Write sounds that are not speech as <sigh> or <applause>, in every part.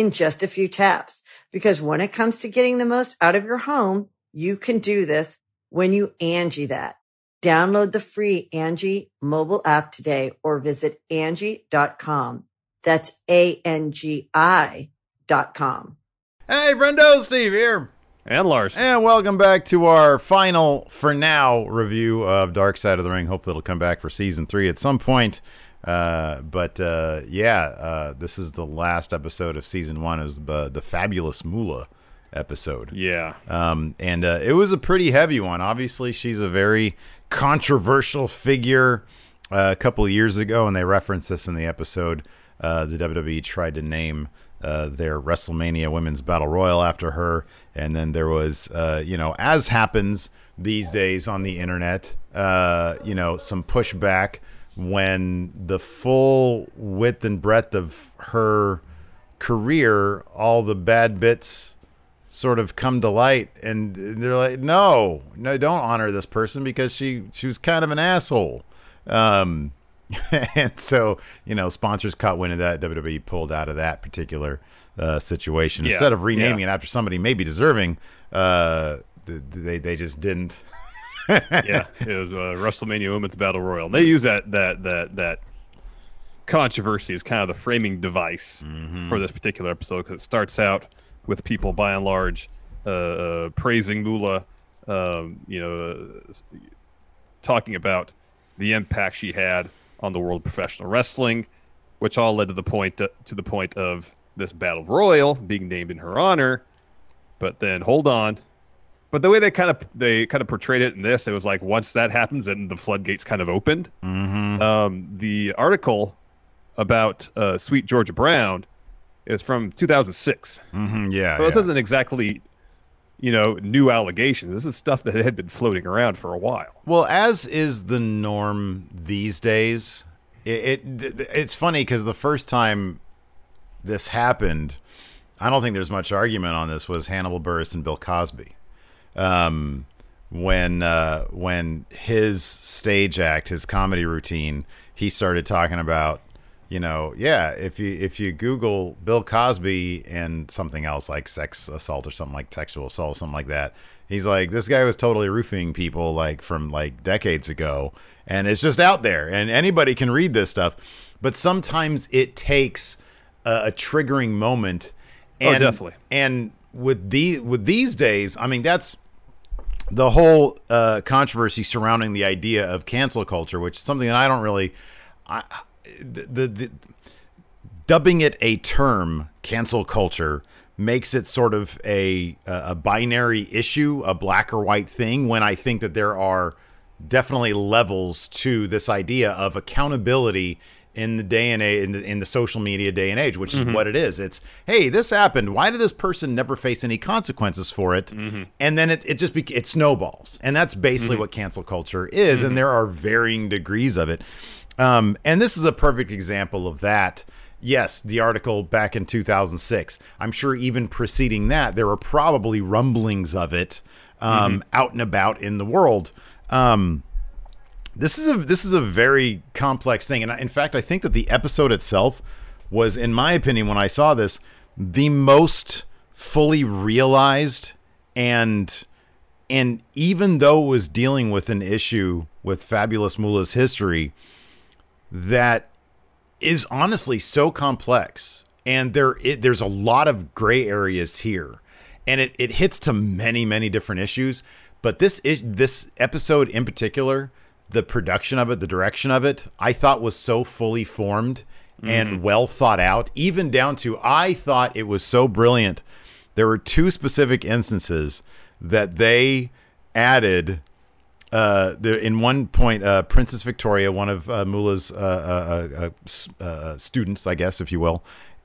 in just a few taps. Because when it comes to getting the most out of your home, you can do this when you Angie that. Download the free Angie mobile app today or visit Angie.com. That's A-N-G-I dot com. Hey, friendo, Steve here. And Lars. And welcome back to our final, for now, review of Dark Side of the Ring. Hopefully it'll come back for season three at some point. Uh, but uh, yeah, uh, this is the last episode of season one. Is the the fabulous Moolah episode? Yeah. Um, and uh, it was a pretty heavy one. Obviously, she's a very controversial figure. Uh, a couple of years ago, and they referenced this in the episode. Uh, the WWE tried to name uh, their WrestleMania Women's Battle Royal after her, and then there was, uh, you know, as happens these days on the internet, uh, you know, some pushback when the full width and breadth of her career, all the bad bits sort of come to light and they're like no no don't honor this person because she she was kind of an asshole. Um <laughs> and so you know sponsors caught wind of that. Wwe pulled out of that particular uh, situation. Yeah, instead of renaming yeah. it after somebody maybe deserving uh they they just didn't <laughs> yeah. It was uh, WrestleMania Women's Battle Royal. They use that that that that controversy as kind of the framing device for this particular episode because it starts out with people by and large uh, uh, praising Moolah, um, you know, uh, talking about the impact she had on the world of professional wrestling, which all led to the point uh, to the point of this battle royal being named in her honor. But then hold on, but the way they kind of they kind of portrayed it in this, it was like once that happens, then the floodgates kind of opened. mm-hmm. Um, the article about uh, Sweet Georgia Brown is from 2006. Mm-hmm. yeah, So this yeah. isn't exactly, you know, new allegations. This is stuff that had been floating around for a while. Well, as is the norm these days, it, it it's funny because the first time this happened, I don't think there's much argument on this. Was Hannibal Buress and Bill Cosby, um, when uh, when his stage act, his comedy routine, he started talking about. You know, yeah. If you if you Google Bill Cosby and something else like sex assault or something like sexual assault, something like that, He's like, this guy was totally roofing people like from like decades ago, and it's just out there, and anybody can read this stuff. But sometimes it takes a, a triggering moment. Oh, And, definitely. And with the with these days, I mean, that's the whole uh, controversy surrounding the idea of cancel culture, which is something that I don't really, I, the, the, the dubbing it a term, cancel culture, makes it sort of a a binary issue, a black or white thing. When I think that there are definitely levels to this idea of accountability in the day and age, in the, in the social media day and age, which is what it is. It's hey, this happened. Why did this person never face any consequences for it? And then it, it just bec it snowballs, and that's basically what cancel culture is. And there are varying degrees of it. Um, and this is a perfect example of that. Yes, the article back in 2006. I'm sure even preceding that, there were probably rumblings of it um, out and about in the world. Um, this is a this is a very complex thing, and in fact, I think that the episode itself was, in my opinion, when I saw this, the most fully realized and and even though it was dealing with an issue with Fabulous Moolah's history that is honestly so complex and there it, there's a lot of gray areas here and it, it hits to many many different issues. But this is this episode in particular, the production of it, the direction of it, I thought was so fully formed and well thought out, even down to I thought it was so brilliant. There were two specific instances that they added. Uh, there, in one point, uh, Princess Victoria, one of uh, Moolah's uh, uh, uh, uh, students, I guess, if you will,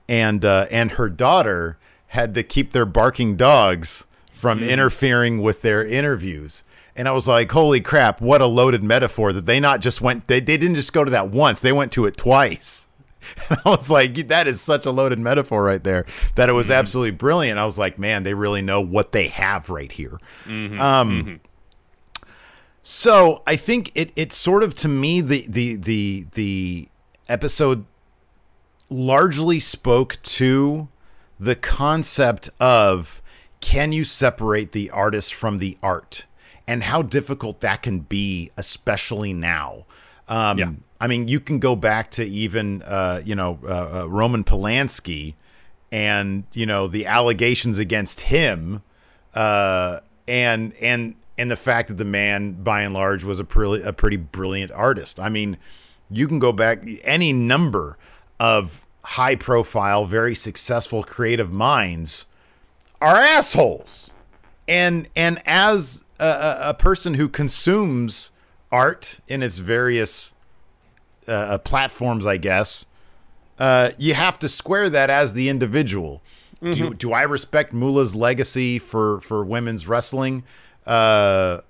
and uh, and her daughter had to keep their barking dogs from interfering with their interviews. And I was like, holy crap, what a loaded metaphor that they not just went, they, they didn't just go to that once, they went to it twice. <laughs> And I was like, that is such a loaded metaphor right there that it was mm-hmm. absolutely brilliant. I was like, man, they really know what they have right here. Mm-hmm. Um, mm-hmm. so I think it it sort of to me the the the the episode largely spoke to the concept of can you separate the artist from the art and how difficult that can be especially now um, Yeah. i mean you can go back to even uh, you know uh, uh, roman polanski and you know the allegations against him uh, and and and the fact that the man by and large was a pretty a pretty brilliant artist. I mean, you can go back any number of high profile, very successful creative minds are assholes. And and as a, a, a person who consumes art in its various uh, uh, platforms, I guess, uh, you have to square that as the individual. Do, do I respect Moolah's legacy for, for women's wrestling? Uh,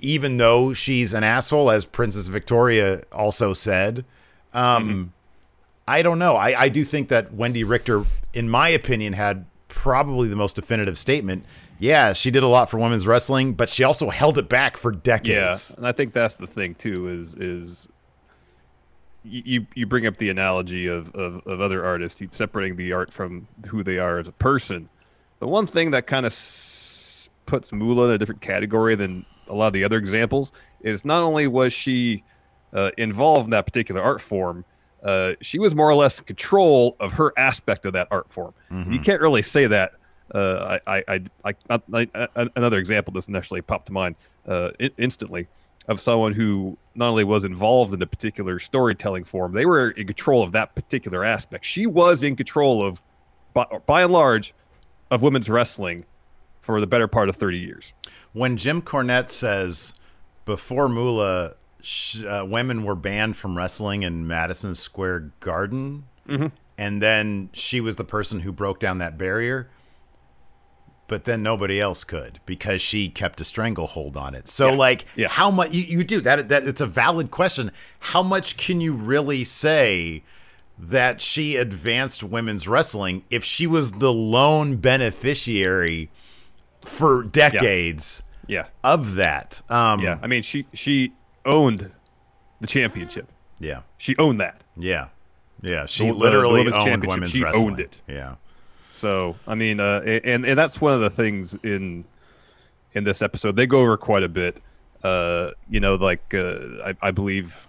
even though she's an asshole, as Princess Victoria also said. Um, I don't know. I, I do think that Wendi Richter, in my opinion, had probably the most definitive statement. Yeah, she did a lot for women's wrestling, but she also held it back for decades. Yeah, and I think that's the thing too. Is is you you bring up the analogy of of, of other artists, separating the art from who they are as a person. The one thing that kind of s- puts Moolah in a different category than a lot of the other examples is not only was she uh, involved in that particular art form, uh, she was more or less in control of her aspect of that art form. You can't really say that. Uh, I, I, I, I, another example doesn't actually pop to mind uh, instantly of someone who not only was involved in a particular storytelling form, they were in control of that particular aspect. She was in control of, by, by and large, of women's wrestling for the better part of 30 years. when Jim Cornette says before Moolah, sh- uh, women were banned from wrestling in Madison Square Garden, and then she was the person who broke down that barrier. But then nobody else could because she kept a stranglehold on it. So, Yeah. like, Yeah. how much you, you do that? That it's a valid question. How much can you really say that she advanced women's wrestling if she was the lone beneficiary for decades? Yeah, of that. Um, yeah. I mean, she she owned the championship. yeah, She owned that. yeah, yeah. She The- the- the literally women's owned championship, women's she wrestling. owned it. Yeah, So I mean, uh, and and that's one of the things in in this episode they go over quite a bit. Uh, you know, like uh, I, I believe,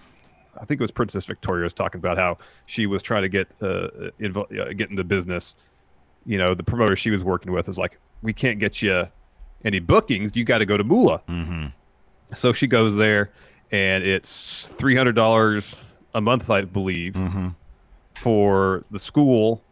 I think it was Princess Victoria was talking about how she was trying to get uh, invo- uh, get into business. You know, the promoter she was working with was like, "We can't get you any bookings. You got to go to Moolah." Mm-hmm. So she goes there, and it's three hundred dollars a month, I believe, for the school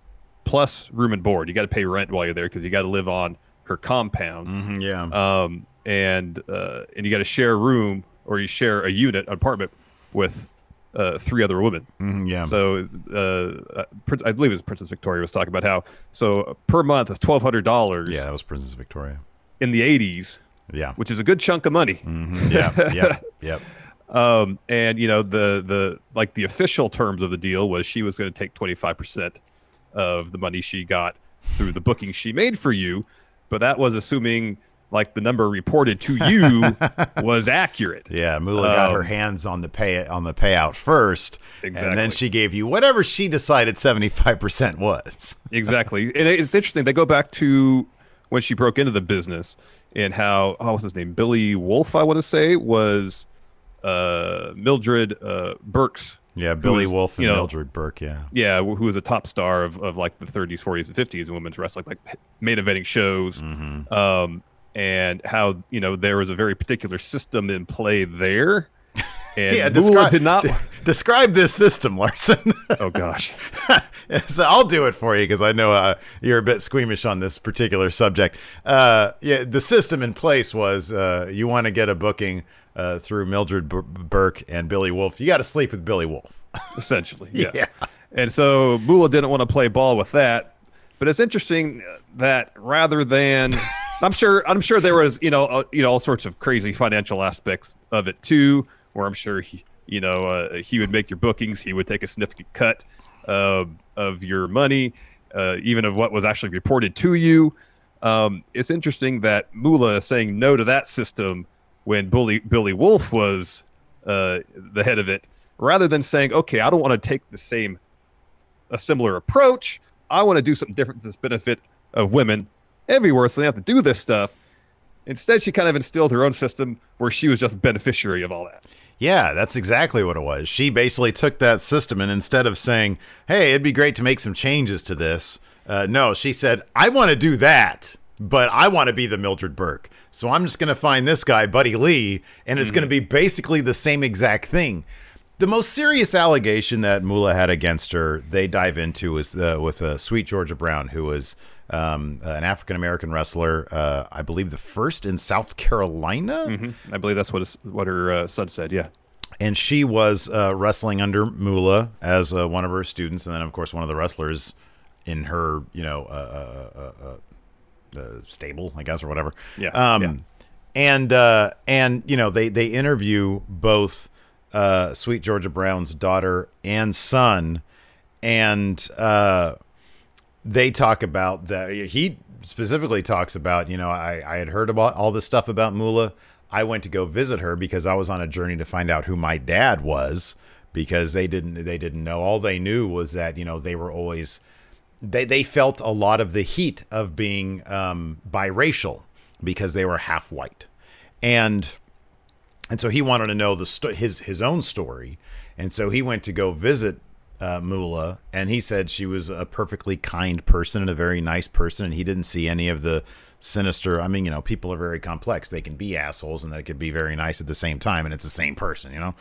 plus room and board. You got to pay rent while you're there because you got to live on her compound, Mhm, yeah. um, and uh, and you got to share a room or you share a unit, an apartment with uh, three other women. Mhm, yeah. So uh, uh, I believe it was Princess Victoria was talking about how so per month is twelve hundred dollars yeah, that was Princess Victoria. in the eighties, Yeah. which is a good chunk of money. Mhm, yeah. Yep. <laughs> Yep. Um, and you know the the like the official terms of the deal was she was going to take 25% of the money she got through the booking she made for you, but that was assuming like the number reported to you <laughs> was accurate. Yeah. Moolah got her Um, hands on the pay on the payout first, and then she gave you whatever she decided seventy five percent was. <laughs> Exactly. And it's interesting. They go back to when she broke into the business and how oh what's his name? Billy Wolfe, I want to say, was uh Mildred uh Burke's Yeah, Billy was, Wolfe and you know, Mildred Burke. Yeah. yeah, who was a top star of, of like the 30s, 40s, and 50s in women's wrestling, like main eventing shows, Mm-hmm. um, and how you know there was a very particular system in play there, <laughs> and Yeah, describe, did not. de- describe this system, Larson. <laughs> oh gosh, <laughs> so I'll do it for you because I know uh, you're a bit squeamish on this particular subject. Uh, yeah, the system in place was uh, you want to get a booking uh, through Mildred B- Burke and Billy Wolfe. You got to sleep with Billy Wolfe. <laughs> essentially, yes. Yeah. And so Moolah didn't want to play ball with that, but it's interesting that rather than, I'm sure, I'm sure there was, you know, uh, you know, all sorts of crazy financial aspects of it too, where I'm sure he, you know, uh, he would make your bookings, he would take a significant cut uh, of your money, uh, even of what was actually reported to you. Um, it's interesting that Moolah is saying no to that system when Bully, Billy Wolfe was uh, the head of it, rather than saying, okay, I don't want to take the same a similar approach. I want to do something different for this benefit of women everywhere, so they have to do this stuff. Instead, she kind of instilled her own system where she was just beneficiary of all that. Yeah, that's exactly what it was. She basically took that system and instead of saying, "Hey, it'd be great to make some changes to this," uh, no, she said, "I want to do that, but I want to be the Mildred Burke. So I'm just going to find this guy, Buddy Lee, and it's going to be basically the same exact thing." The most serious allegation that Moolah had against her, they dive into, is uh, with uh, Sweet Georgia Brown, who was um, an African American wrestler, uh, I believe the first in South Carolina I believe that's what what her uh, son said. Yeah. and she was uh, wrestling under Moolah as uh, one of her students, and then of course one of the wrestlers in her, you know, uh, uh, stable, I guess, or whatever. Yeah, Um, yeah. and uh, and you know they they interview both uh, Sweet Georgia Brown's daughter and son, and uh, they talk about that. He specifically talks about, you know, I, I had heard about all this stuff about Moolah. I went to go visit her because I was on a journey to find out who my dad was because they didn't they didn't know. All they knew was that, you know, they were always they they felt a lot of the heat of being um, biracial because they were half white. And and so he wanted to know the sto- his his own story, and so he went to go visit uh, Moolah, and he said she was a perfectly kind person and a very nice person, and he didn't see any of the sinister. I mean, you know, people are very complex; they can be assholes and they could be very nice at the same time, and it's the same person, you know.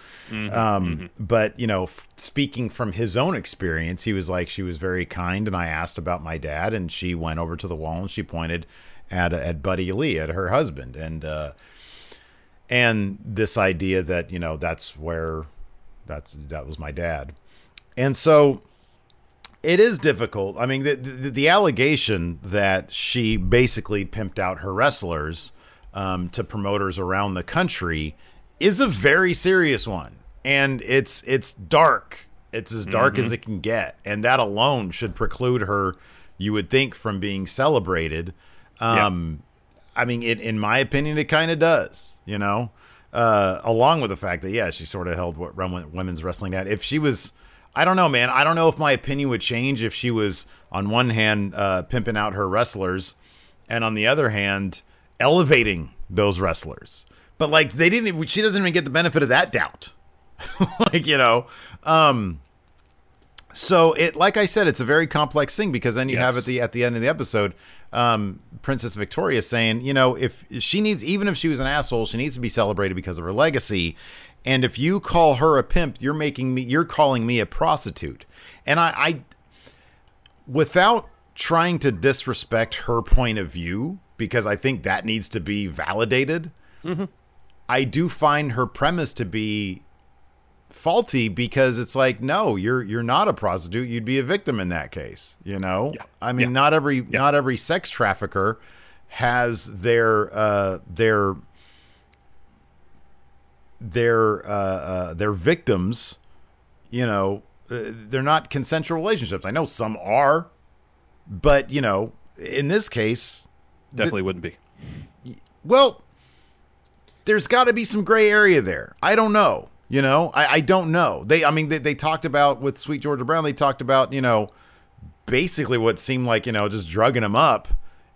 um, But you know, f- speaking from his own experience, he was like, she was very kind, and I asked about my dad, and she went over to the wall and she pointed at at Buddy Lee, at her husband, and. uh and this idea that you know that's where that's that was my dad and so it is difficult. I mean the, the, the allegation that she basically pimped out her wrestlers um, to promoters around the country is a very serious one. And it's it's dark. It's as dark as it can get. And that alone should preclude her you would think from being celebrated. Um, I mean, it, in my opinion, it kind of does, you know, uh, along with the fact that, yeah, she sort of held what women's wrestling at. If she was, I don't know, man, I don't know if my opinion would change if she was, on one hand, uh, pimping out her wrestlers, and on the other hand, elevating those wrestlers. But, like, they didn't, she doesn't even get the benefit of that doubt. <laughs> like, you know, um, so it like I said, it's a very complex thing because then you have at the at the end of the episode, um, Princess Victoria saying, you know, if she needs, even if she was an asshole, she needs to be celebrated because of her legacy. And if you call her a pimp, you're making me, you're calling me a prostitute. And I, I without trying to disrespect her point of view, because I think that needs to be validated. I do find her premise to be faulty because it's like no you're you're not a prostitute you'd be a victim in that case you know Yeah. i mean Yeah. not every not every sex trafficker has their uh their their uh, uh their victims you know uh, they're not consensual relationships i know some are but you know in this case Definitely wouldn't be. well, there's got to be some gray area there. I don't know. You know, I, I don't know. They, I mean, they, they talked about with Sweet Georgia Brown. They talked about you know, basically what seemed like you know just drugging him up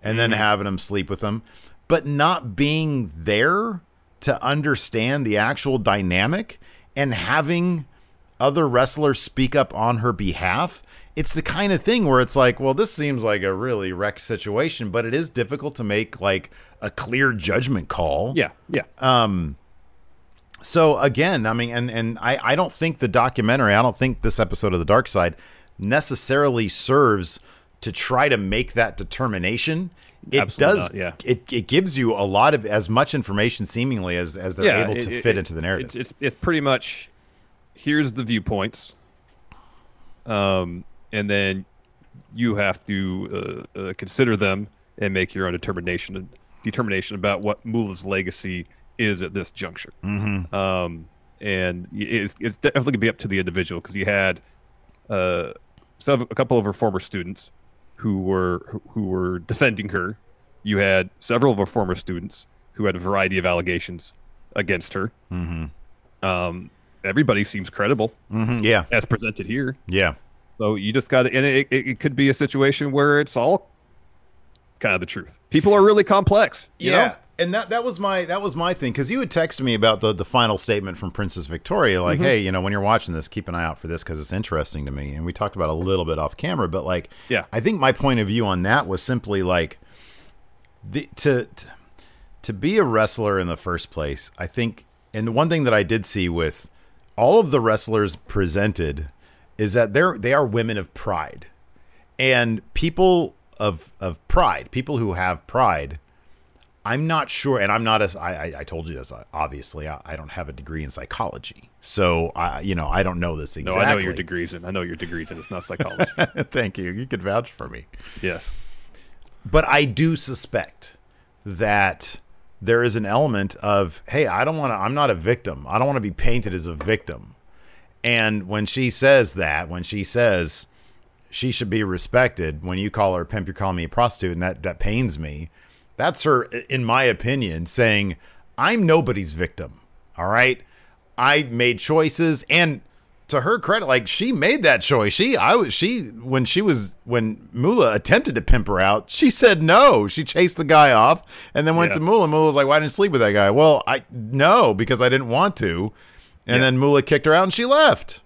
and then having him sleep with him, but not being there to understand the actual dynamic and having other wrestlers speak up on her behalf, it's the kind of thing where it's like, well, this seems like a really wrecked situation, but it is difficult to make like a clear judgment call. Yeah, yeah. Um, so again, I mean, and and I I don't think the documentary, I don't think this episode of the Dark Side necessarily serves to try to make that determination. It Absolutely does. not, yeah. It it gives you a lot of as much information seemingly as as they're yeah, able it- to it- fit it- into the narrative. It's, it's it's pretty much here's the viewpoints, um, and then you have to uh, uh, consider them and make your own determination determination about what Moolah's legacy is at this juncture. mm-hmm. Um, and it's it's definitely gonna be up to the individual because you had uh, some a couple of her former students who were who- who were defending her. You had several of her former students who had a variety of allegations against her. Mm-hmm. Um, everybody seems credible Mm-hmm. Yeah. as presented here. Yeah. So you just got to, and it, it, it could be a situation where it's all kind of the truth. People are really complex. You yeah. Know? And that that was my that was my thing because you had texted me about the the final statement from Princess Victoria, like, Mm-hmm. hey, you know, when you're watching this, keep an eye out for this because it's interesting to me. And we talked about a little bit off camera, but like, Yeah. I think my point of view on that was simply like, the to to, to be a wrestler in the first place. I think, and one thing that I did see with all of the wrestlers presented is that they're they are women of pride, and people of of pride, people who have pride. I'm not sure, and I'm not as I, I, I told you this. Uh, obviously, I, I don't have a degree in psychology, so I, you know, I don't know this exactly. No. I know your degrees in. I know your degrees in. It's not <laughs> psychology. Thank you. You could vouch for me. yes. But I do suspect that there is an element of, hey, I don't want to, I'm not a victim. I don't want to be painted as a victim. And when she says that, when she says she should be respected, when you call her a pimp, you're calling me a prostitute, and that, that pains me, that's her, in my opinion, saying, I'm nobody's victim. All right. I made choices and to her credit, like she made that choice. She, I was, she, when she was, when Moolah attempted to pimp her out, she said no. She chased the guy off and then went Yeah. to Moolah. Moolah was like, why didn't you sleep with that guy? Well, I, no, because I didn't want to. And Yeah. then Moolah kicked her out and she left.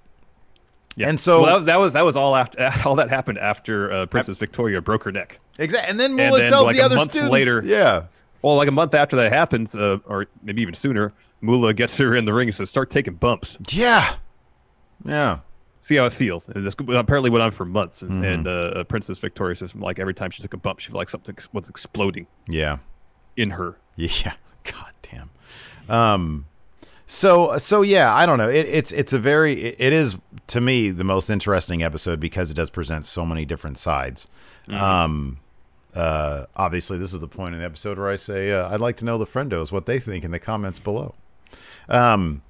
Yeah. And so- well, that was that was that was all after <laughs> all that happened after uh, Princess Victoria broke her neck. Exactly. And then Moolah then, tells like, the a other month students. later- yeah. Well, like a month after that happens, uh, or maybe even sooner, Moolah gets her in the ring and says, "Start taking bumps. Yeah. Yeah. See how it feels." And this apparently went on for months. Mm-hmm. And, and uh, Princess Victoria says, "Like every time she took a bump, she felt like something was exploding Yeah. in her." Yeah. <laughs> God damn. Um so so yeah, I don't know. It, it's it's a very it, it is to me the most interesting episode because it does present so many different sides. Um uh obviously this is the point in the episode where I say uh, I'd like to know the friendos what they think in the comments below. Um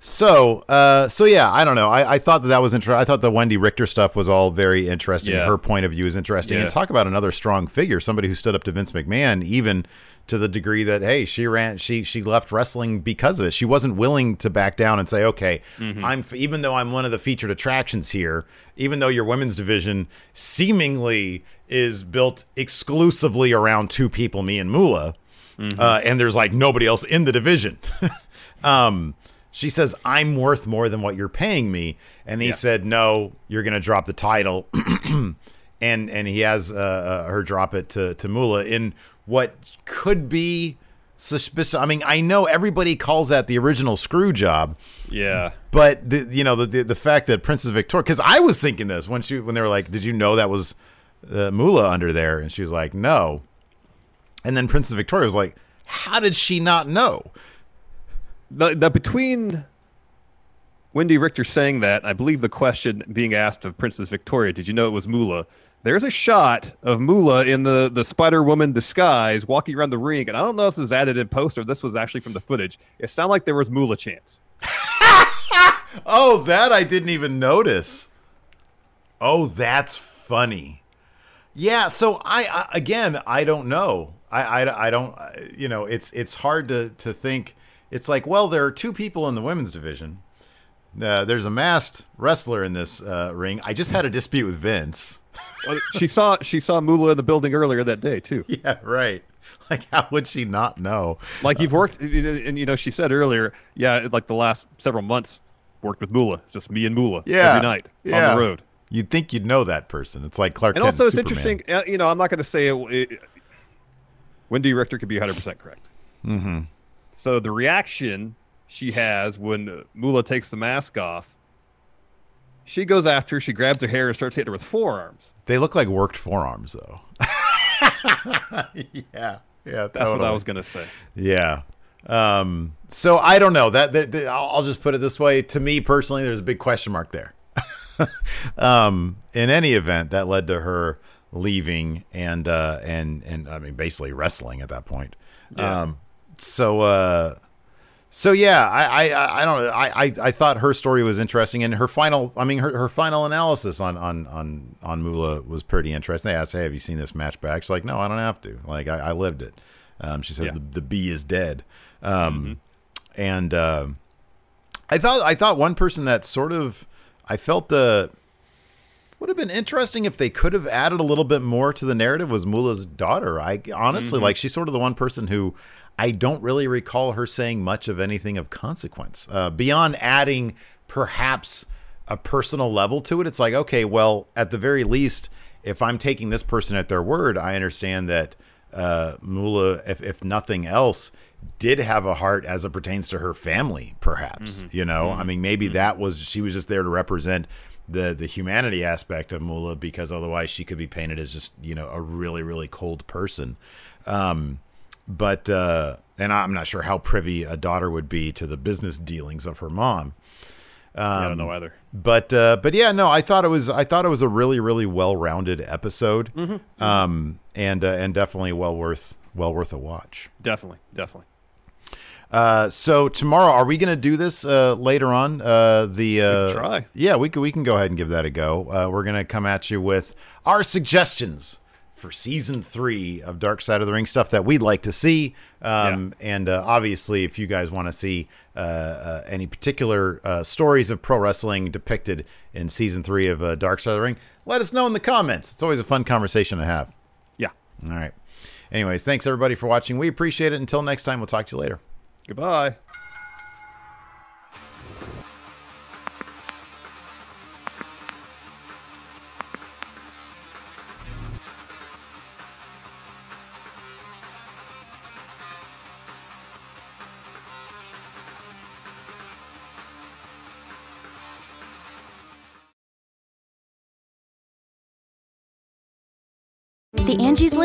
so uh so yeah, I don't know. I, I thought that that was interesting. I thought the Wendi Richter stuff was all very interesting. Yeah. Her point of view is interesting. Yeah. And talk about another strong figure, somebody who stood up to Vince McMahon, even to the degree that hey, she ran, she she left wrestling because of it. She wasn't willing to back down and say, okay, Mm-hmm. I'm even though I'm one of the featured attractions here, even though your women's division seemingly is built exclusively around two people, me and Moolah, Mm-hmm. uh, and there's like nobody else in the division. <laughs> um, she says, I'm worth more than what you're paying me. And he Yeah. said, No, you're going to drop the title. <clears throat> and and he has uh, uh, her drop it to, to Moolah in what could be suspicious. I mean, I know everybody calls that the original screw job. Yeah. But the, you know the, the the fact that Princess Victoria, because I was thinking this when she when they were like, "Did you know that was uh, Moolah under there?" And she was like, "No." And then Princess Victoria was like, "How did she not know?" the, the between Wendi Richter saying that, I believe the question being asked of Princess Victoria, did you know it was Moolah? There's a shot of Moolah in the, the Spider Woman disguise walking around the ring, and I don't know if this was added in post or this was actually from the footage. It sounded like there was Moolah chants. <laughs> Oh, that I didn't even notice. Oh, that's funny. Yeah, so I, I again, I don't know. I, I, I don't, uh, you know, it's it's hard to to think. It's like, well, there are two people in the women's division. Uh, there's a masked wrestler in this uh, ring. I just had a dispute with Vince. Well, she saw she saw Moolah in the building earlier that day too. <laughs> yeah, right. Like, how would she not know? Like you've worked, and you know, she said earlier, yeah, like the last several months, worked with Moolah. It's just me and Moolah Yeah. every night Yeah. on the road. You'd think you'd know that person. It's like Clark And Kent also, it's Superman. interesting. uh, You know, I'm not going to say it, it, Wendi Richter could be 100 percent correct. Mm-hmm. So the reaction she has when Moolah takes the mask off, she goes after. her, She grabs her hair and starts hitting her with forearms. They look like worked forearms, though. <laughs> yeah, yeah. That's what I was going to say. Yeah. Um, so I don't know that, that, that- I'll just put it this way. To me personally, there's a big question mark there. <laughs> um, in any event, that led to her leaving and uh, and and I mean basically wrestling at that point. Yeah. Um, so uh, so yeah, I I, I don't know. I, I I thought her story was interesting, and her final. I mean, her, her final analysis on on on on Moolah was pretty interesting. They asked, "Hey, have you seen this match back?" She's like, "No, I don't have to. Like, I, I lived it." Um, she said, Yeah. "The the bee is dead." Um, and uh, I thought I thought one person that sort of I felt uh, would have been interesting if they could have added a little bit more to the narrative was Moolah's daughter. I honestly like she's sort of the one person who I don't really recall her saying much of anything of consequence uh, beyond adding perhaps a personal level to it. It's like okay, well at the very least, if I'm taking this person at their word, I understand that uh, Moolah, if if nothing else, did have a heart as it pertains to her family. Perhaps you know, I mean, maybe that was she was just there to represent the the humanity aspect of Moolah because otherwise she could be painted as just you know a really really cold person. Um, but uh, and I'm not sure how privy a daughter would be to the business dealings of her mom. Yeah, I Um, don't know either. But uh, but yeah, no, I thought it was I thought it was a really really well rounded episode, um, and uh, and definitely well worth well worth a watch. Definitely, definitely. Uh, so tomorrow, are we going to do this uh, later on? Uh, the uh, try. Yeah, we can. We can go ahead and give that a go. Uh, we're going to come at you with our suggestions for season three of Dark Side of the Ring stuff that we'd like to see. Um, And uh, obviously, if you guys want to see uh, uh, any particular uh, stories of pro wrestling depicted in season three of uh, Dark Side of the Ring, let us know in the comments. It's always a fun conversation to have. Yeah. All right. Anyways, thanks everybody for watching. We appreciate it. Until next time, we'll talk to you later. Goodbye.